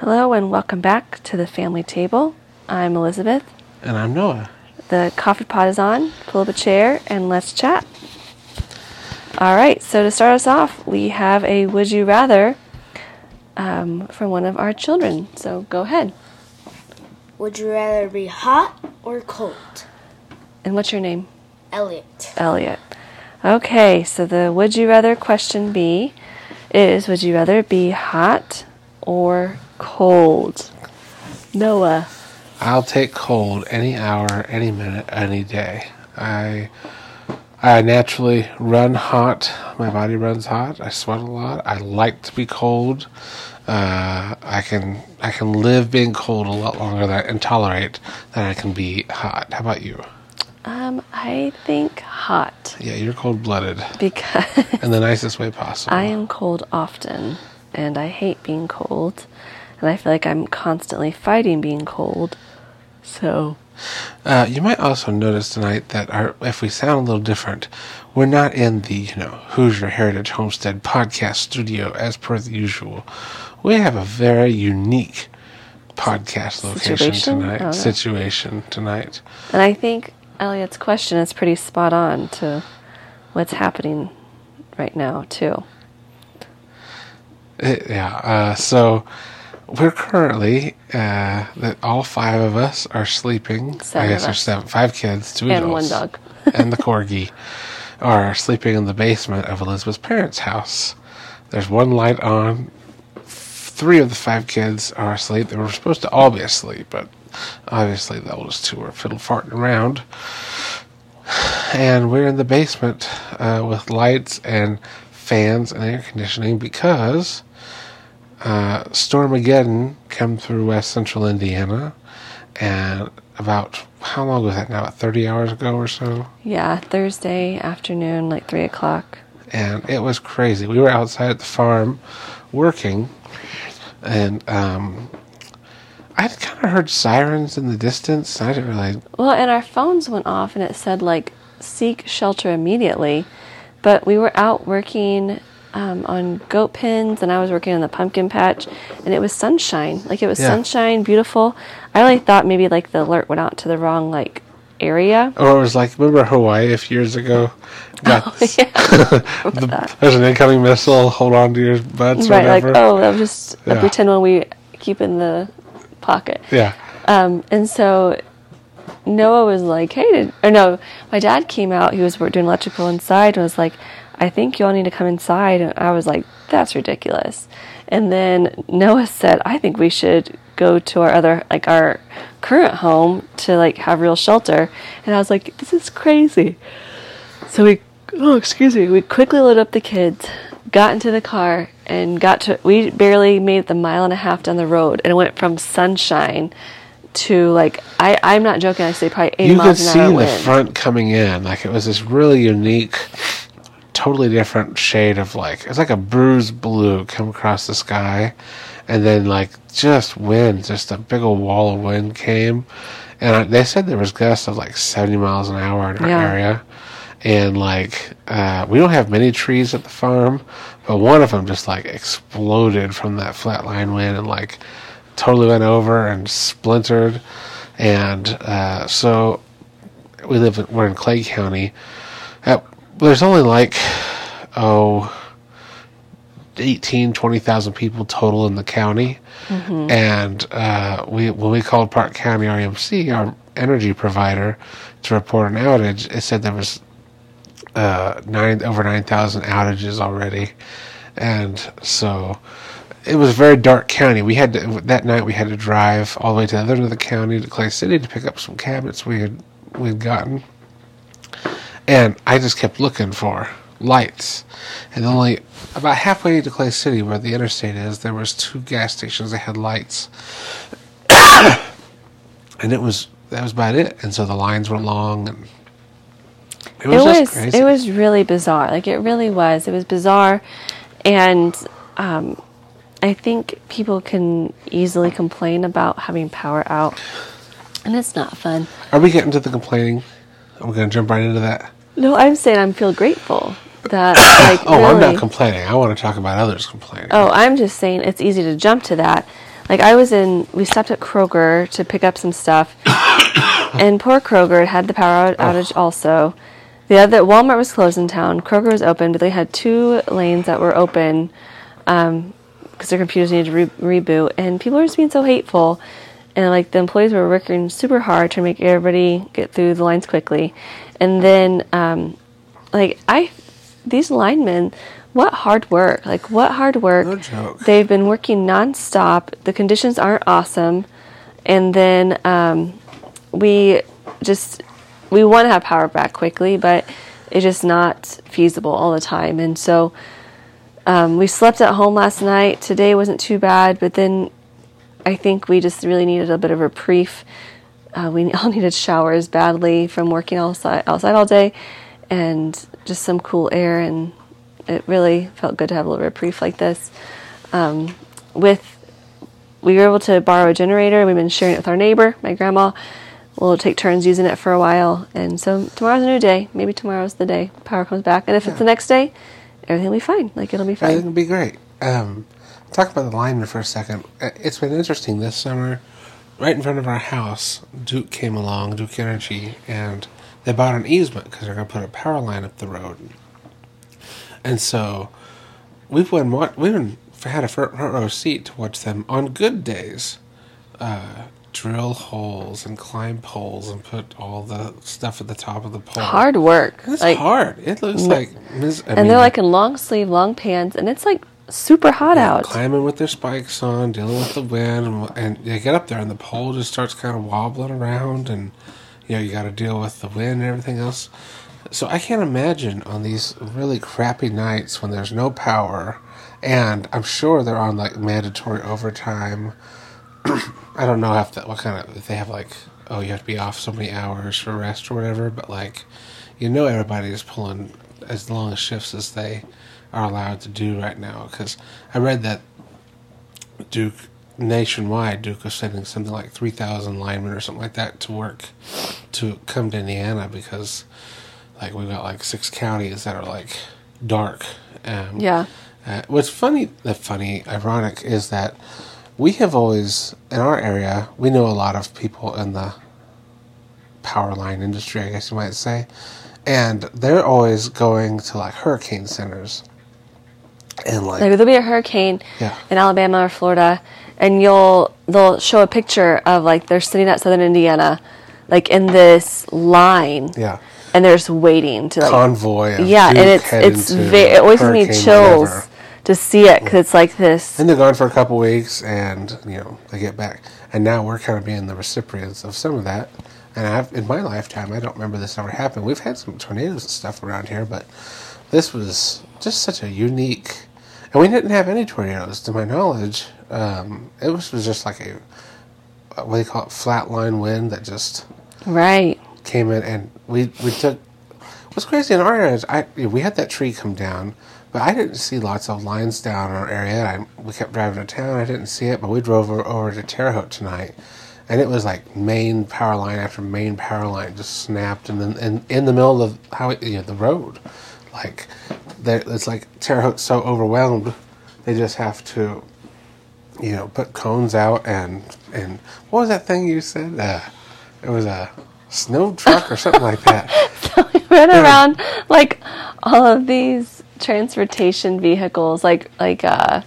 Hello and welcome back to the family table. I'm Elizabeth. And I'm Noah. The coffee pot is on. Pull up a chair and let's chat. All right, so to start us off, we have a would you rather um, from one of our children. So go ahead. Would you rather be hot or cold? And what's your name? Elliot. Elliot. Okay, so the would you rather question B is would you rather be hot or cold? Noah. I'll take cold any hour, any minute, any day. I I naturally run hot. My body runs hot. I sweat a lot. I like to be cold. Uh, I can I can live being cold a lot longer than, and tolerate than I can be hot. How about you? Um, I think hot Yeah, you're cold blooded because in the nicest way possible. I am cold often and I hate being cold and I feel like I'm constantly fighting being cold. So, Uh, you might also notice tonight that our, if we sound a little different, we're not in the you know Hoosier Heritage Homestead podcast studio as per the usual. We have a very unique podcast location Situation? tonight. Oh. Situation tonight. and I think Elliot's question is pretty spot on to what's happening right now, too. It- yeah. Uh, so we're currently uh, that all five of us are sleeping. Seven I guess there's seven, five kids, two And adults, one dog. and the corgi are sleeping in the basement of Elizabeth's parents' house. There's one light on. Three of the five kids are asleep. They were supposed to all be asleep, but obviously the oldest two are fiddle farting around. And we're in the basement uh, with lights and fans and air conditioning because uh, Stormageddon came through West Central Indiana, and about how long was that now? About thirty hours ago or so, Yeah, Thursday afternoon, like 3 o'clock. and it was crazy. We were outside at the farm working, and um, I kind of heard sirens in the distance. I didn't really. Well, and our phones went off and it said, like, seek shelter immediately. But we were out working um, on goat pens and I was working on the pumpkin patch and it was sunshine. Like, it was Yeah. sunshine, beautiful. I really thought maybe, like, the alert went out to the wrong, like, area. Or it was like remember Hawaii a few years ago? Got Oh, yeah. the- there's an incoming missile. Hold on to your butts. right, like, oh, that was just a pretend one we keep in the pocket. Yeah. Um, and so Noah was like, "Hey, did, or no, my dad came out. He was doing electrical inside and was like, I think you all need to come inside." And I was like, "That's ridiculous." And then Noah said, "I think we should go to our other, like our current home, to like have real shelter." And I was like, "This is crazy." So we, oh, excuse me, we quickly loaded up the kids, got into the car, and got to. We barely made the mile and a half down the road, and it went from sunshine to like I. I'm not joking. I say probably eighty you could miles an see the wind. front coming in like it was this really unique totally different shade of like it's like a bruised blue come across the sky and then like just wind just a big old wall of wind came and I, they said there was gusts of like 70 miles an hour in our Yeah. area and like uh, we don't have many trees at the farm but one of them just like exploded from that flatline wind and like totally went over and splintered and uh, so we live in, we're in Clay County. Uh, there's only like oh 18 20,000 people total in the county. And uh, we when we called Parke County RMC, our energy provider, to report an outage, it said there was uh, nine over 9,000 outages already. And so it was a very dark county. We had to, that night we had to drive all the way to the other end of the county to Clay City to pick up some cabinets we had we'd gotten. And I just kept looking for lights. And only about halfway to Clay City where the interstate is, there was two gas stations that had lights. and it was that was about it. And so the lines were long and it It was, was just crazy. it was really bizarre. Like it really was. It was bizarre, and um, I think people can easily complain about having power out, and it's not fun. Are we getting to the complaining? Are we going to jump right into that? No, I'm saying I'm feel grateful that like Oh, I'm not complaining. I want to talk about others complaining. Oh, I'm just saying it's easy to jump to that. Like I was in, we stopped at Kroger to pick up some stuff, and poor Kroger had the power out- outage also. The other Walmart was closed in town. Kroger was open, but they had two lanes that were open um, because their computers needed to re- reboot, and people were just being so hateful. And like the employees were working super hard to make everybody get through the lines quickly, and then um, like I, these linemen, what hard work! Like what hard work! No joke. They've been working nonstop. The conditions aren't awesome, and then um, we just we want to have power back quickly, but it's just not feasible all the time. And so um, we slept at home last night. Today wasn't too bad, but then I think we just really needed a bit of reprieve. Uh, we all needed showers badly from working outside outside all day, and just some cool air. And it really felt good to have a little reprieve like this. Um, with we were able to borrow a generator. We've been sharing it with our neighbor, my grandma. We'll take turns using it for a while, and so tomorrow's a new day. Maybe tomorrow's the day power comes back, and if it's the next day, everything will be fine. Like it'll be fine. it'd be great. Um, talk about the lineman for a second. Uh, It's been interesting this summer. Right in front of our house, Duke came along, Duke Energy, and they bought an easement because they're going to put a power line up the road. And so we've been we've been had a front row seat to watch them on good days uh, drill holes and climb poles and put all the stuff at the top of the pole. Hard work, It's like, hard. It looks like mis- I and mean, they're like in long sleeve, long pants, and it's like super hot out. climbing with their spikes on, dealing with the wind, and, and they get up there, and the pole just starts kind of wobbling around, and you know you got to deal with the wind and everything else. So I can't imagine on these really crappy nights when there's no power, and I'm sure they're on like mandatory overtime. I don't know if that what kind of if they have like oh you have to be off so many hours for rest or whatever, but like you know everybody is pulling as long as shifts as they are allowed to do right now. Because I read that Duke nationwide, Duke was sending something like three thousand linemen or something like that to work to come to Indiana because like we've got like six counties that are like dark. Um, Yeah. uh, what's funny, the funny, ironic is that we have always, in our area, we know a lot of people in the power line industry, I guess you might say, and they're always going to like hurricane centers. And like, Like there'll be a hurricane Yeah. in Alabama or Florida, and you'll they'll show a picture of like they're sitting at Southern Indiana, like in this line, yeah, and they're just waiting to like convoy. Yeah, and it's it's ve- it always gives me chills whatever. to see it because it's like this. And they're gone for a couple weeks, and you know they get back, and now we're kind of being the recipients of some of that. And I've, in my lifetime, I don't remember this ever happened. We've had some tornadoes and stuff around here, but this was just such a unique. And we didn't have any tornadoes, to my knowledge. Um, it was, was just like a what do you call it, flatline wind that just Right. came in, and we we took. What's crazy in our area is I we had that tree come down, but I didn't see lots of lines down in our area. I, we kept driving to town. I didn't see it, but we drove over, over to Terre Haute tonight, and it was like main power line after main power line just snapped, and then in, in the middle of how you know the road, like it's like Terre Haute's so overwhelmed, they just have to you know, put cones out and and what was that thing you said? Uh, it was a snow truck or something like that. Run around like all of these transportation vehicles, like like uh,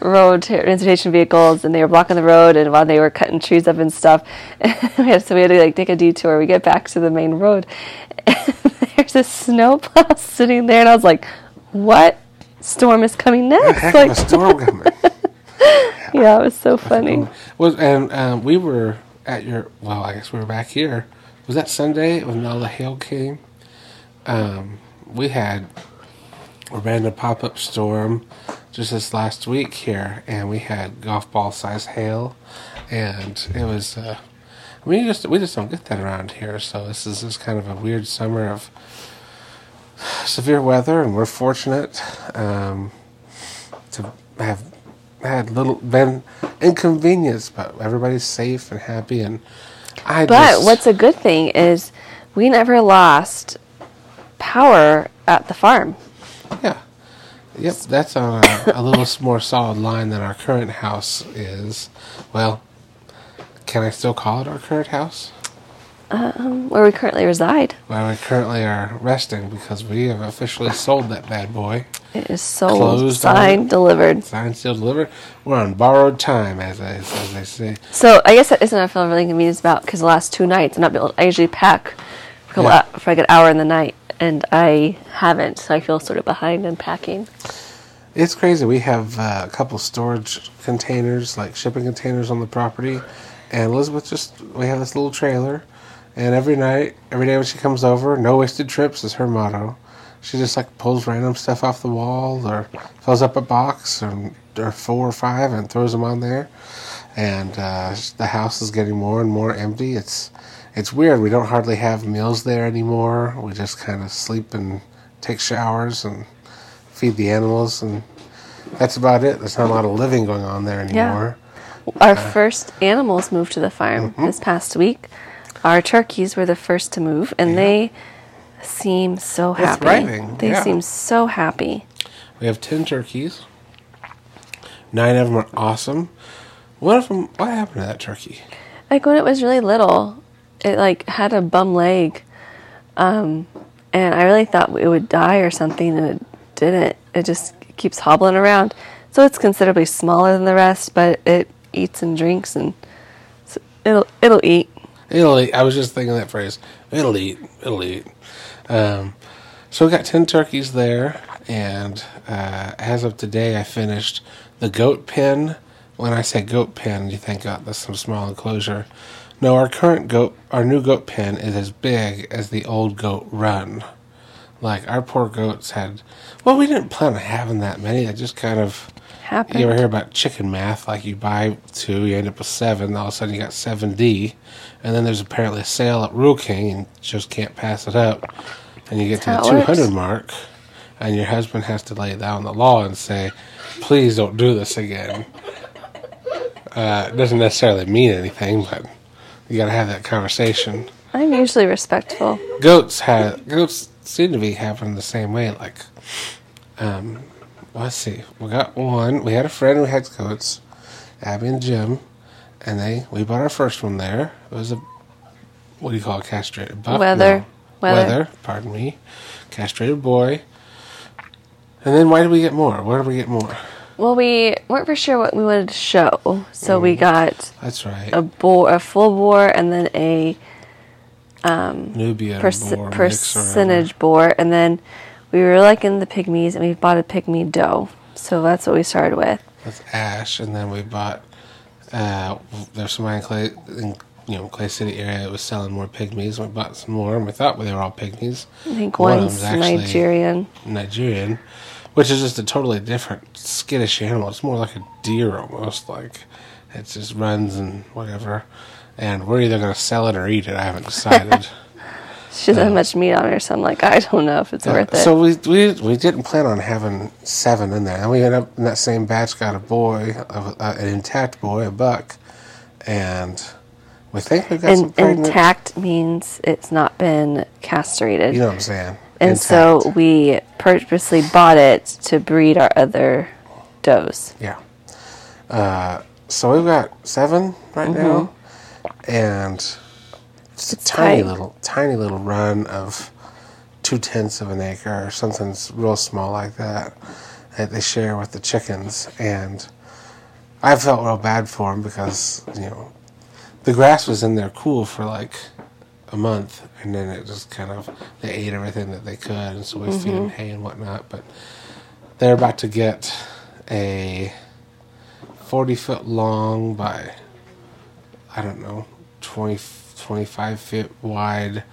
road transportation vehicles, and they were blocking the road, and while they were cutting trees up and stuff, we had, so we had to like take a detour. We get back to the main road, and there's a snowplow sitting there, and I was like, "What storm is coming next?" Like, storm coming. yeah, it was so funny. Was and um, we were at your well, I guess we were back here. Was that Sunday when all the hail came? Um, we had a random pop up storm just this last week here, and we had golf ball size hail, and it was. Uh, I mean, you just we just don't get that around here, so this is just kind of a weird summer of severe weather, and we're fortunate um, to have had little been inconvenienced, but everybody's safe and happy, and I. But just, what's a good thing is we never lost power at the farm. yeah, Yep, that's on a, a little more solid line than our current house is. Well, can I still call it our current house? Where we currently reside. Where we currently are resting because we have officially sold that bad boy. It is sold, Closed signed, on- delivered. Signed, sealed, delivered. We're on borrowed time, as they, as they say. So I guess that isn't I feel really convinced about because the last two nights I'm not able. I usually pack for, a Yeah. lot- for like an hour in the night, and I haven't. So I feel sort of behind in packing. It's crazy. We have uh, a couple storage containers, like shipping containers on the property. And Elizabeth just, we have this little trailer. And every night, every day when she comes over, no wasted trips is her motto. She just like pulls random stuff off the wall or fills up a box or, or four or five and throws them on there. And uh, the house is getting more and more empty. It's it's weird. We don't hardly have meals there anymore. We just kind of sleep and take showers and feed the animals, and that's about it. There's not a lot of living going on there anymore. Yeah. Our first animals moved to the farm Mm-hmm. this past week. Our turkeys were the first to move, and they seem so They're happy. thriving, They yeah. seem so happy. We have ten turkeys. Nine of them are awesome. One of them, what happened to that turkey? Like when it was really little, it like had a bum leg, um, and I really thought it would die or something, and it didn't. It just keeps hobbling around. So it's considerably smaller than the rest, but it eats and drinks, and it'll it'll eat. It'll eat. I was just thinking that phrase. It'll eat. It'll eat. Um, so we got 10 turkeys there, and uh, as of today, I finished the goat pen. When I say goat pen, you think, oh, that's some small enclosure. No, our current goat, our new goat pen is as big as the old goat run. Like, our poor goats had, well, we didn't plan on having that many. It just kind of, Happened. you ever hear about chicken math? Like you buy two, you end up with seven. All of a sudden, you got seven D, and then there's apparently a sale at Rural King, and you just can't pass it up. And you get to the That's two works. mark, and your husband has to lay down the law and say, "Please don't do this again." Uh, it doesn't necessarily mean anything, but you got to have that conversation. I'm usually respectful. Goats have goats seem to be happening the same way. Like, um, let's see, we got one. We had a friend who had goats, Abby and Jim, and they we bought our first one there. It was a what do you call it, castrated buck? Wether. No. Wether. Wether. Pardon me, castrated boy. And then why did we get more? Where did we get more? Well, we weren't for sure what we wanted to show, so Mm. we got That's right, a Boer, a full Boer, and then a Nubian perc- Boer percentage Boer, and then we were liking the pygmies, and we bought a pygmy doe. So that's what we started with. with Ash, and then we bought. Uh, there's somebody in Clay, in, you know, Clay City area that was selling more pygmies. We bought some more, and we thought they were all pygmies. I think One one's Nigerian. Nigerian, which is just a totally different skittish animal. It's more like a deer almost. Like it just runs and whatever. And we're either going to sell it or eat it. I haven't decided. She doesn't have much meat on her, so I'm like, I don't know if it's worth it. So we, we we didn't plan on having seven in there, and we ended up in that same batch got a boy, a, a- an intact boy, a buck, and we think we got some pregnant. intact means it's not been castrated. You know what I'm saying? and so we purposely bought it to breed our other does. yeah. Uh, so we've got seven right now, and it's a It's tiny tight. little, tiny little run of two tenths of an acre or something real small like that that they share with the chickens. And I felt real bad for them because you know the grass was in there cool for like a month, and then it just kind of they ate everything that they could, and so we feed them mm-hmm. hay and whatnot. But they're about to get a forty foot long by I don't know 20, 25 feet wide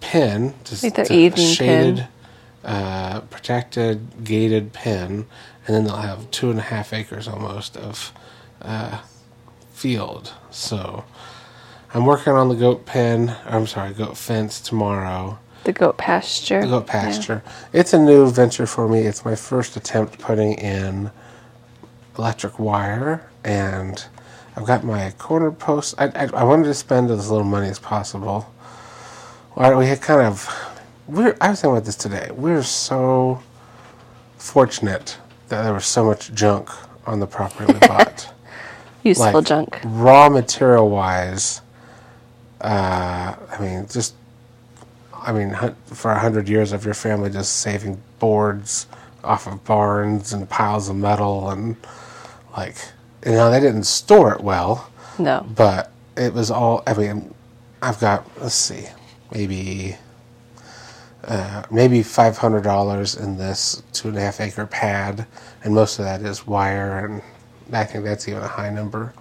pen, just Like a shaded, uh, protected, gated pen, and then they'll have two and a half acres almost of uh, field. So I'm working on the goat pen. I'm sorry, goat fence tomorrow. The goat pasture. The goat pasture. It's a new venture for me. It's my first attempt putting in electric wire, and I've got my corner post. I, I, I wanted to spend as little money as possible. Well, we had kind of. We're, I was thinking about this today. We're so fortunate that there was so much junk on the property we bought. Useful like, junk. Raw material wise, uh, I mean, just, I mean, for a hundred years of your family just saving boards off of barns and piles of metal and like, you know, they didn't store it well, No. but it was all. I mean, I've got let's see, maybe. Uh, maybe five hundred dollars in this two and a half acre pad, and most of that is wire, and I think that's even a high number.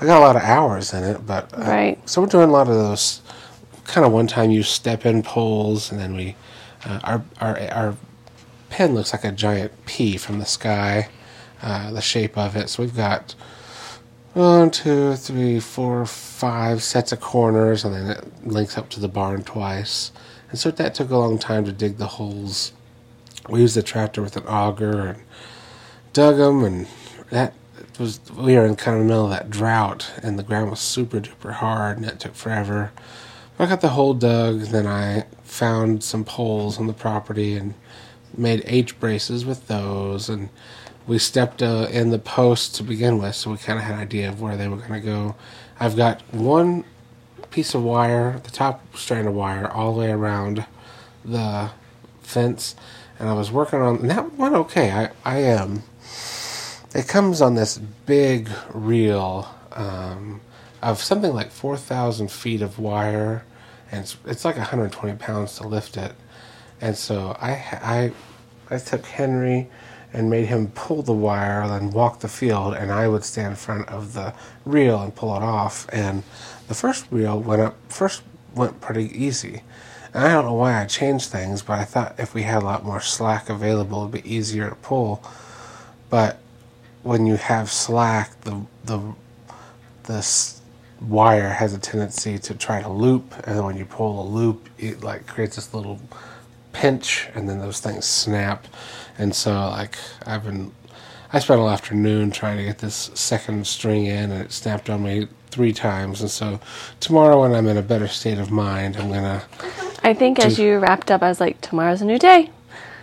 I got a lot of hours in it, but uh, Right. So we're doing a lot of those kind of one-time use step-in poles, and then we uh, our our our pen looks like a giant P from the sky, uh, the shape of it. So we've got one, two, three, four, five sets of corners, and then it links up to the barn twice. And so that took a long time to dig the holes. We used the tractor with an auger and dug them, and that was we were in kind of the middle of that drought, and the ground was super duper hard, and it took forever. I got the hole dug, then I found some poles on the property and made H braces with those, and we stepped uh, in the posts to begin with, so we kind of had an idea of where they were going to go. I've got one piece of wire, the top strand of wire, all the way around the fence, and I was working on that one. okay. I I am. Um, it comes on this big reel um, of something like four thousand feet of wire, and it's, it's like 120 pounds to lift it. And so I I I took Henry and made him pull the wire and walk the field, and I would stand in front of the reel and pull it off. And the first reel went up first went pretty easy. And I don't know why I changed things, but I thought if we had a lot more slack available, it'd be easier to pull. But when you have slack, the the this wire has a tendency to try to loop, and then when you pull a loop, it like creates this little pinch, and then those things snap. And so, like I've been, I spent all afternoon trying to get this second string in, and it snapped on me three times. And so, tomorrow when I'm in a better state of mind, I'm gonna, I think as you wrapped up, I was like, tomorrow's a new day.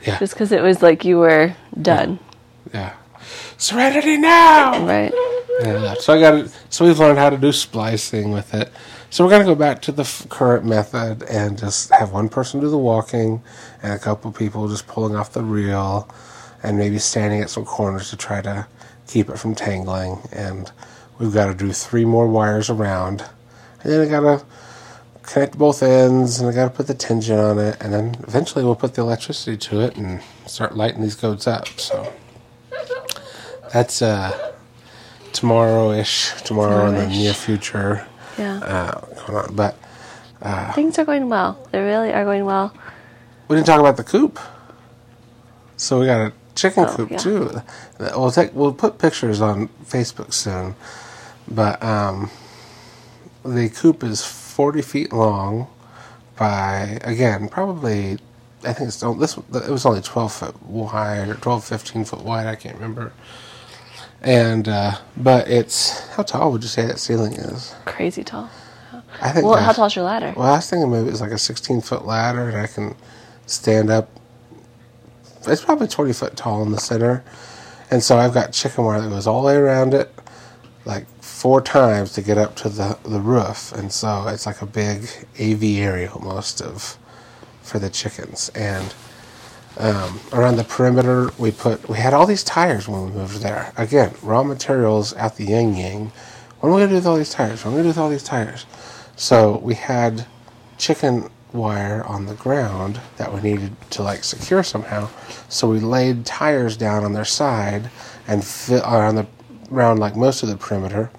yeah, Just because it was like you were done. yeah, serenity now. Right. Yeah, so I got it. So we've learned how to do splicing with it. So we're gonna go back to the f- current method and just have one person do the walking, and a couple people just pulling off the reel, and maybe standing at some corners to try to keep it from tangling. And we've got to do three more wires around, and then I gotta connect both ends, and I gotta put the tension on it, and then eventually we'll put the electricity to it and start lighting these goats up. So that's uh tomorrow-ish, tomorrow in the near future. Yeah. Uh, going on. But Things are going well. They really are going well. we didn't talk about the coop. So we got a chicken Oh, coop yeah. too. We'll take we'll put pictures on Facebook soon. But um, the coop is forty feet long by again probably I think it's this it was only twelve foot wide or 12, 15 foot wide. I can't remember. And uh, but it's how tall would you say that ceiling is? Crazy tall. I think. Well, how tall's your ladder? Well, I was thinking maybe it's like a 16 foot ladder, and I can stand up. It's probably 20 foot tall in the center, and so I've got chicken wire that goes all the way around it, like four times to get up to the the roof, and so it's like a big aviary almost of for the chickens and. Um, around the perimeter, we put we had all these tires when we moved there. Again, raw materials at the Yang Yang. What am I gonna do with all these tires? What am I gonna do with all these tires? So we had chicken wire on the ground that we needed to like secure somehow. So we laid tires down on their side and on the around like most of the perimeter,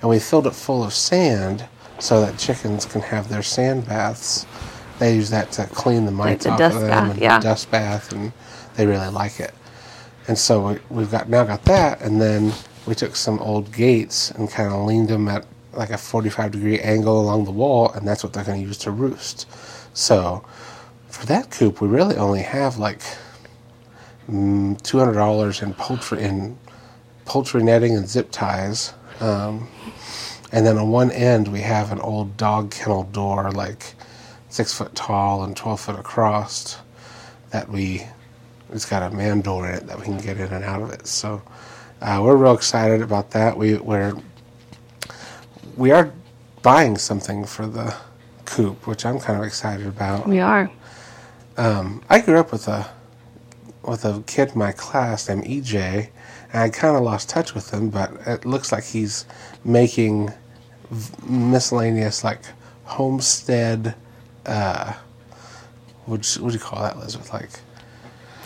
and we filled it full of sand so that chickens can have their sand baths. They use that to clean the mites the off dust of them bath, and yeah. dust bath, and they really like it. And so we, we've got now got that, and then we took some old gates and kind of leaned them at like a 45 degree angle along the wall, and that's what they're going to use to roost. So for that coop, we really only have like mm, $200 in poultry in poultry netting and zip ties. Um, and then on one end, we have an old dog kennel door, like six foot tall and 12 foot across, that we it's got a man door in it that we can get in and out of it. So uh, we're real excited about that. We we're we are buying something for the coop, which I'm kind of excited about. We are. Um, I grew up with a with a kid in my class named EJ, and I kind of lost touch with him. But it looks like he's making v- miscellaneous like homestead. Uh, what what do you call that, Elizabeth? Like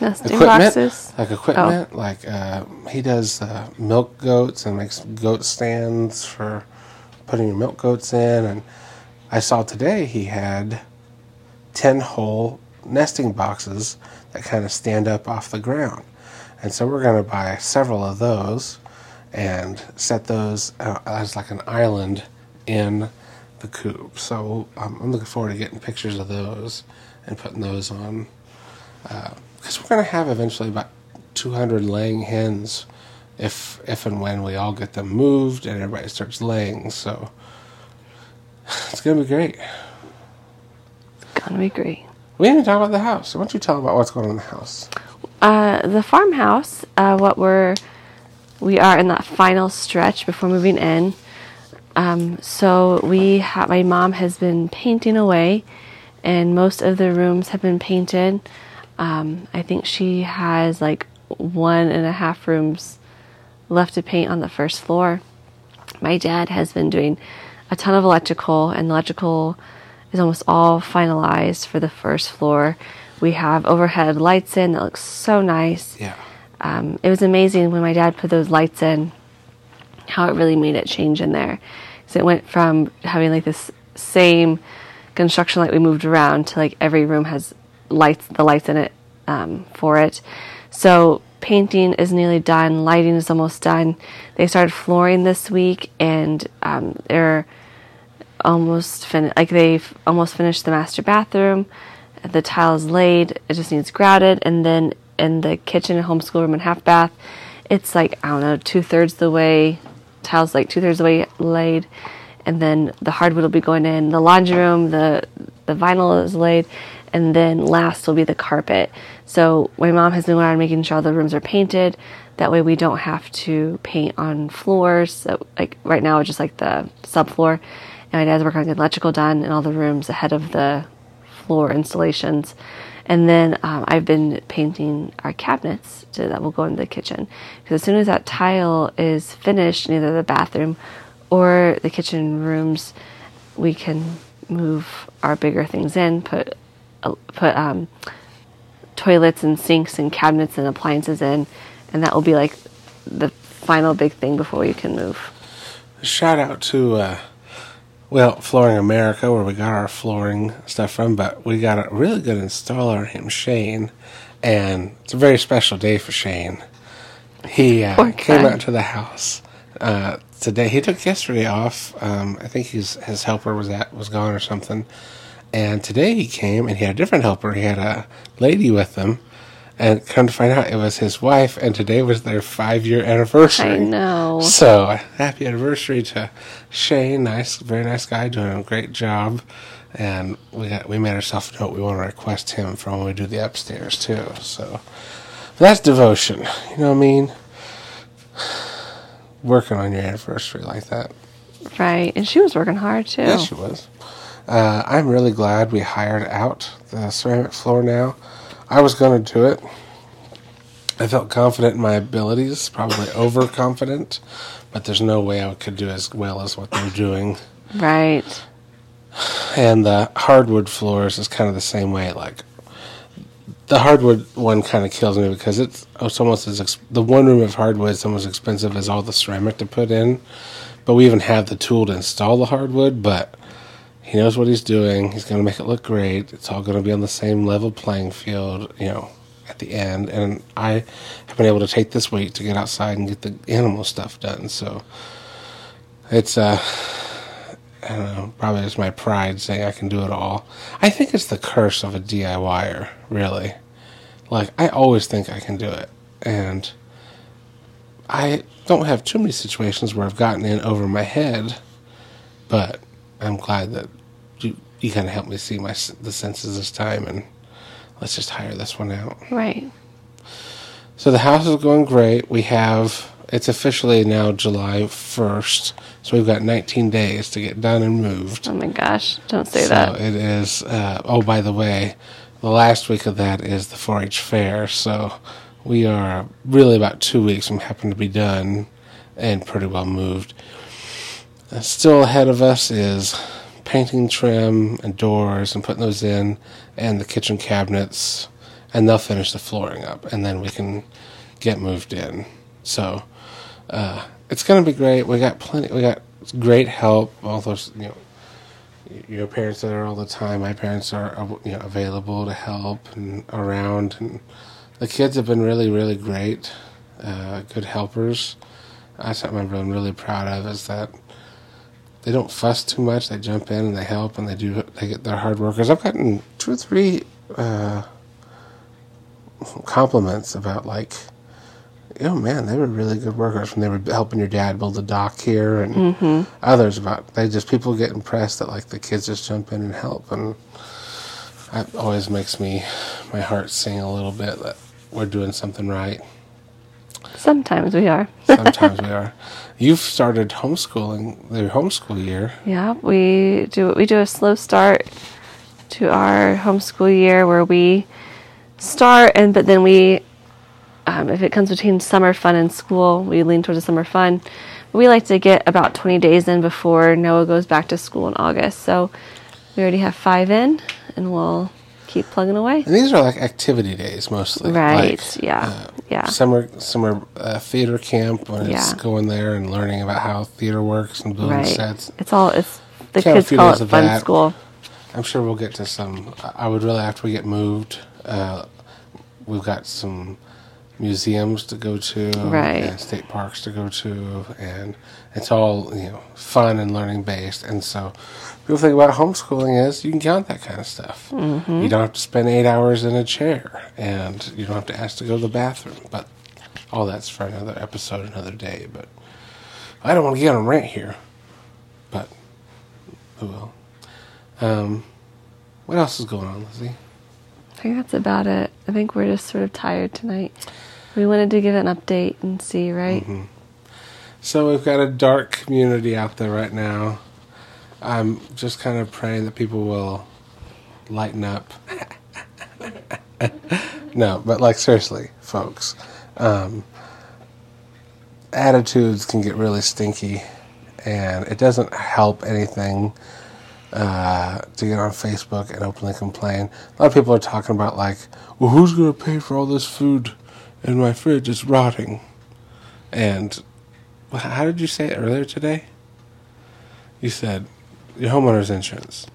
Nesting equipment, boxes. like equipment. Like uh, he does uh, milk goats and makes goat stands for putting your milk goats in. And I saw today he had ten whole nesting boxes that kind of stand up off the ground. And so we're going to buy several of those and set those uh, as like an island in the coop. So um, I'm looking forward to getting pictures of those and putting those on because we're going to have eventually about 200 laying hens if if and when we all get them moved and everybody starts laying so it's going to be great It's Gonna be great. we didn't talk about the house why don't you tell about what's going on in the house Uh, the farmhouse, uh, what we're, we are in that final stretch before moving in. Um, so we have, my mom has been painting away, and most of the rooms have been painted. Um, I think she has like one and a half rooms left to paint on the first floor. My dad has been doing a ton of electrical, and electrical is almost all finalized for the first floor. We have overhead lights in that looks so nice. yeah Um, it was amazing when my dad put those lights in, how it really made it change in there. So it went from having like this same construction light we moved around to like every room has lights, the lights in it um, for it. So painting is nearly done, lighting is almost done. They started flooring this week, and um, they're almost finished. Like they've almost finished the master bathroom. The tiles laid. It just needs grouted, and then in the kitchen and homeschool room and half bath, it's like I don't know, two thirds the way. Tiles like two thirds the way laid, and then the hardwood will be going in. The laundry room, the the vinyl is laid, and then last will be the carpet. So my mom has been going around making sure all the rooms are painted. That way we don't have to paint on floors. So like right now, just like the subfloor. And my dad's working on the electrical done in all the rooms ahead of the floor installations. And then um, I've been painting our cabinets to, that will go into the kitchen. Because as soon as that tile is finished in either the bathroom or the kitchen rooms, we can move our bigger things in, put uh, put um, toilets and sinks and cabinets and appliances in, and that will be like the final big thing before you can move. shout out to uh, well flooring america where we got our flooring stuff from but we got a really good installer named shane and it's a very special day for shane. He uh, came out to the house uh, today. He took yesterday off um, i think his his helper was at was gone or something. And today he came and he had a different helper. He had a lady with him and come to find out it was his wife and today was their five year anniversary I know. so happy anniversary to Shane, nice, very nice guy, doing a great job. And we got we made ourselves a note we want to request him for when we do the upstairs too. So that's devotion. You know what I mean? Working on your anniversary like that. Right, and she was working hard too. Yes, she was. Uh, I'm really glad we hired out the ceramic floor now. I was going to do it. I felt confident in my abilities, probably overconfident, but there's no way I could do as well as what they're doing. Right. And the hardwood floors is kind of the same way. Like the hardwood one kind of kills me because it's, it's almost as ex- the one room of hardwood is almost expensive as all the ceramic to put in. But we even have the tool to install the hardwood. But he knows what he's doing. He's going to make it look great. It's all going to be on the same level playing field. You know, at the end. And I have been able to take this week to get outside and get the animal stuff done. So it's uh I don't know, probably it's my pride saying I can do it all. I think it's the curse of a DIYer, really. Like, I always think I can do it. And I don't have too many situations where I've gotten in over my head, but I'm glad that you, you kind of helped me see my the senses this time, and let's just hire this one out. Right. So the house is going great. We have it's officially now July first, so we've got 19 days to get done and moved. Oh my gosh! Don't say so that. it is. Uh, oh, by the way, the last week of that is the 4-H fair. So we are really about two weeks from having to be done and pretty well moved. Uh, still ahead of us is painting trim and doors and putting those in, and the kitchen cabinets, and they'll finish the flooring up, and then we can get moved in. So uh, it's going to be great. We got plenty. We got great help. All those you know your parents are there all the time. My parents are uh, you know available to help and around, and the kids have been really really great, uh, good helpers. That's something I'm really, really proud of is that they don't fuss too much. They jump in and they help and they do they get their hard workers. I've gotten two or three uh, compliments about like oh man, they were really good workers when they were helping your dad build a dock here, and Mm-hmm. others about they just people get impressed that like the kids just jump in and help, and that always makes me my heart sing a little bit that we're doing something right. Sometimes we are. Sometimes we are. You've started homeschooling the homeschool year. Yeah, we do. We do a slow start to our homeschool year where we start, and but then we, um, if it comes between summer fun and school, we lean towards the summer fun. We like to get about 20 days in before Noah goes back to school in August. So we already have five in, and we'll keep plugging away. And these are like activity days mostly. Right, Like, yeah, uh, yeah. Summer summer uh, theater camp when it's Yeah. going there and learning about how theater works and building Right. sets. It's all. It's the kids call it fun that. school. I'm sure we'll get to some. I I would really, after we get moved, uh, we've got some museums to go to, Right. and state parks to go to, and it's all you know, fun and learning based. And so, people think about homeschooling is you can count that kind of stuff. Mm-hmm. You don't have to spend eight hours in a chair, and you don't have to ask to go to the bathroom. But all that's for another episode, another day. But I don't want to get on a rant here. But who will? Um, what else is going on, Lizzie? I think that's about it. I think we're just sort of tired tonight. We wanted to give an update and see, right? Mm-hmm. So we've got a dark community out there right now. I'm just kind of praying that people will lighten up. no, but like seriously, folks, um, attitudes can get really stinky, and it doesn't help anything uh, to get on Facebook and openly complain. A lot of people are talking about like, well, who's going to pay for all this food in my fridge? It's rotting. And how did you say it earlier today? You said your homeowner's insurance.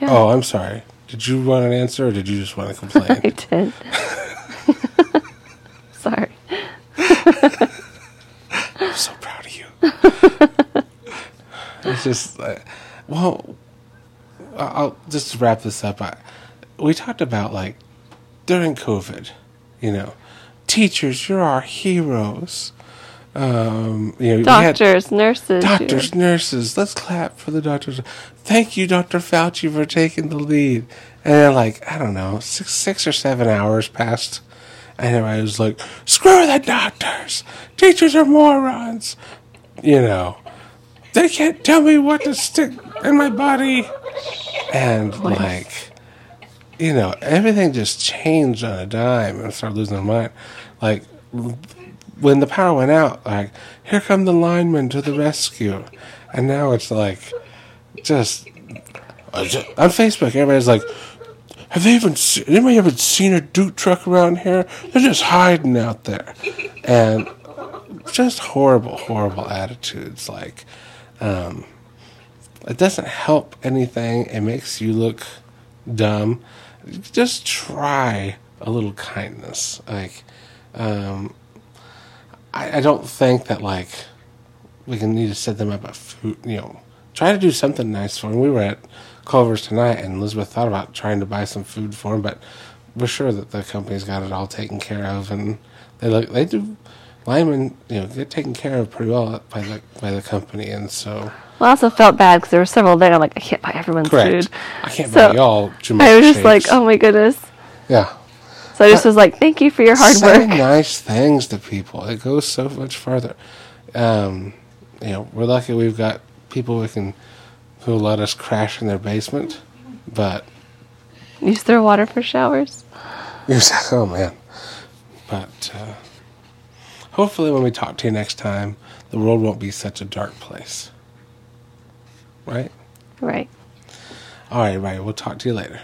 Yeah. Oh, I'm sorry. Did you want an answer or did you just want to complain? I did. Sorry. I'm so proud of you. it's just, uh, well, I'll just wrap this up. I, we talked about like during COVID, you know, teachers, you're our heroes. Um, you know, Doctors, nurses. Doctors, nurses, let's clap for the doctors. Thank you, Dr. Fauci, for taking the lead. And then, like, I don't know, six, six or seven hours passed. And everybody was like, screw the doctors. Teachers are morons. You know, they can't tell me what to stick in my body. And, like, you know, everything just changed on a dime and I started losing my mind. Like, when the power went out, like, here come the linemen to the rescue. And now it's like, just, on Facebook, everybody's like, have they even seen, anybody ever seen a Duke truck around here? They're just hiding out there. And just horrible, horrible attitudes. Like, um, it doesn't help anything. It makes you look dumb. Just try a little kindness. Like, um, I, I don't think that like we can need to set them up a food. You know, try to do something nice for them. We were at Culver's tonight, and Elizabeth thought about trying to buy some food for them, but we're sure that the company's got it all taken care of, and they look they do. Linemen, you know, get taken care of pretty well by the by the company, and so Well, I also felt bad because there were several there. I'm like, I can't buy everyone's correct. food. I can't So, buy y'all too much. I was just like, oh my goodness. Yeah. So I just was like, thank you for your hard say work. nice things to people. It goes so much farther. Um, you know, we're lucky we've got people we can who let us crash in their basement, but Use their water for showers. like, oh man. But uh, hopefully, when we talk to you next time, the world won't be such a dark place. Right? Right. All right, right. We'll talk to you later.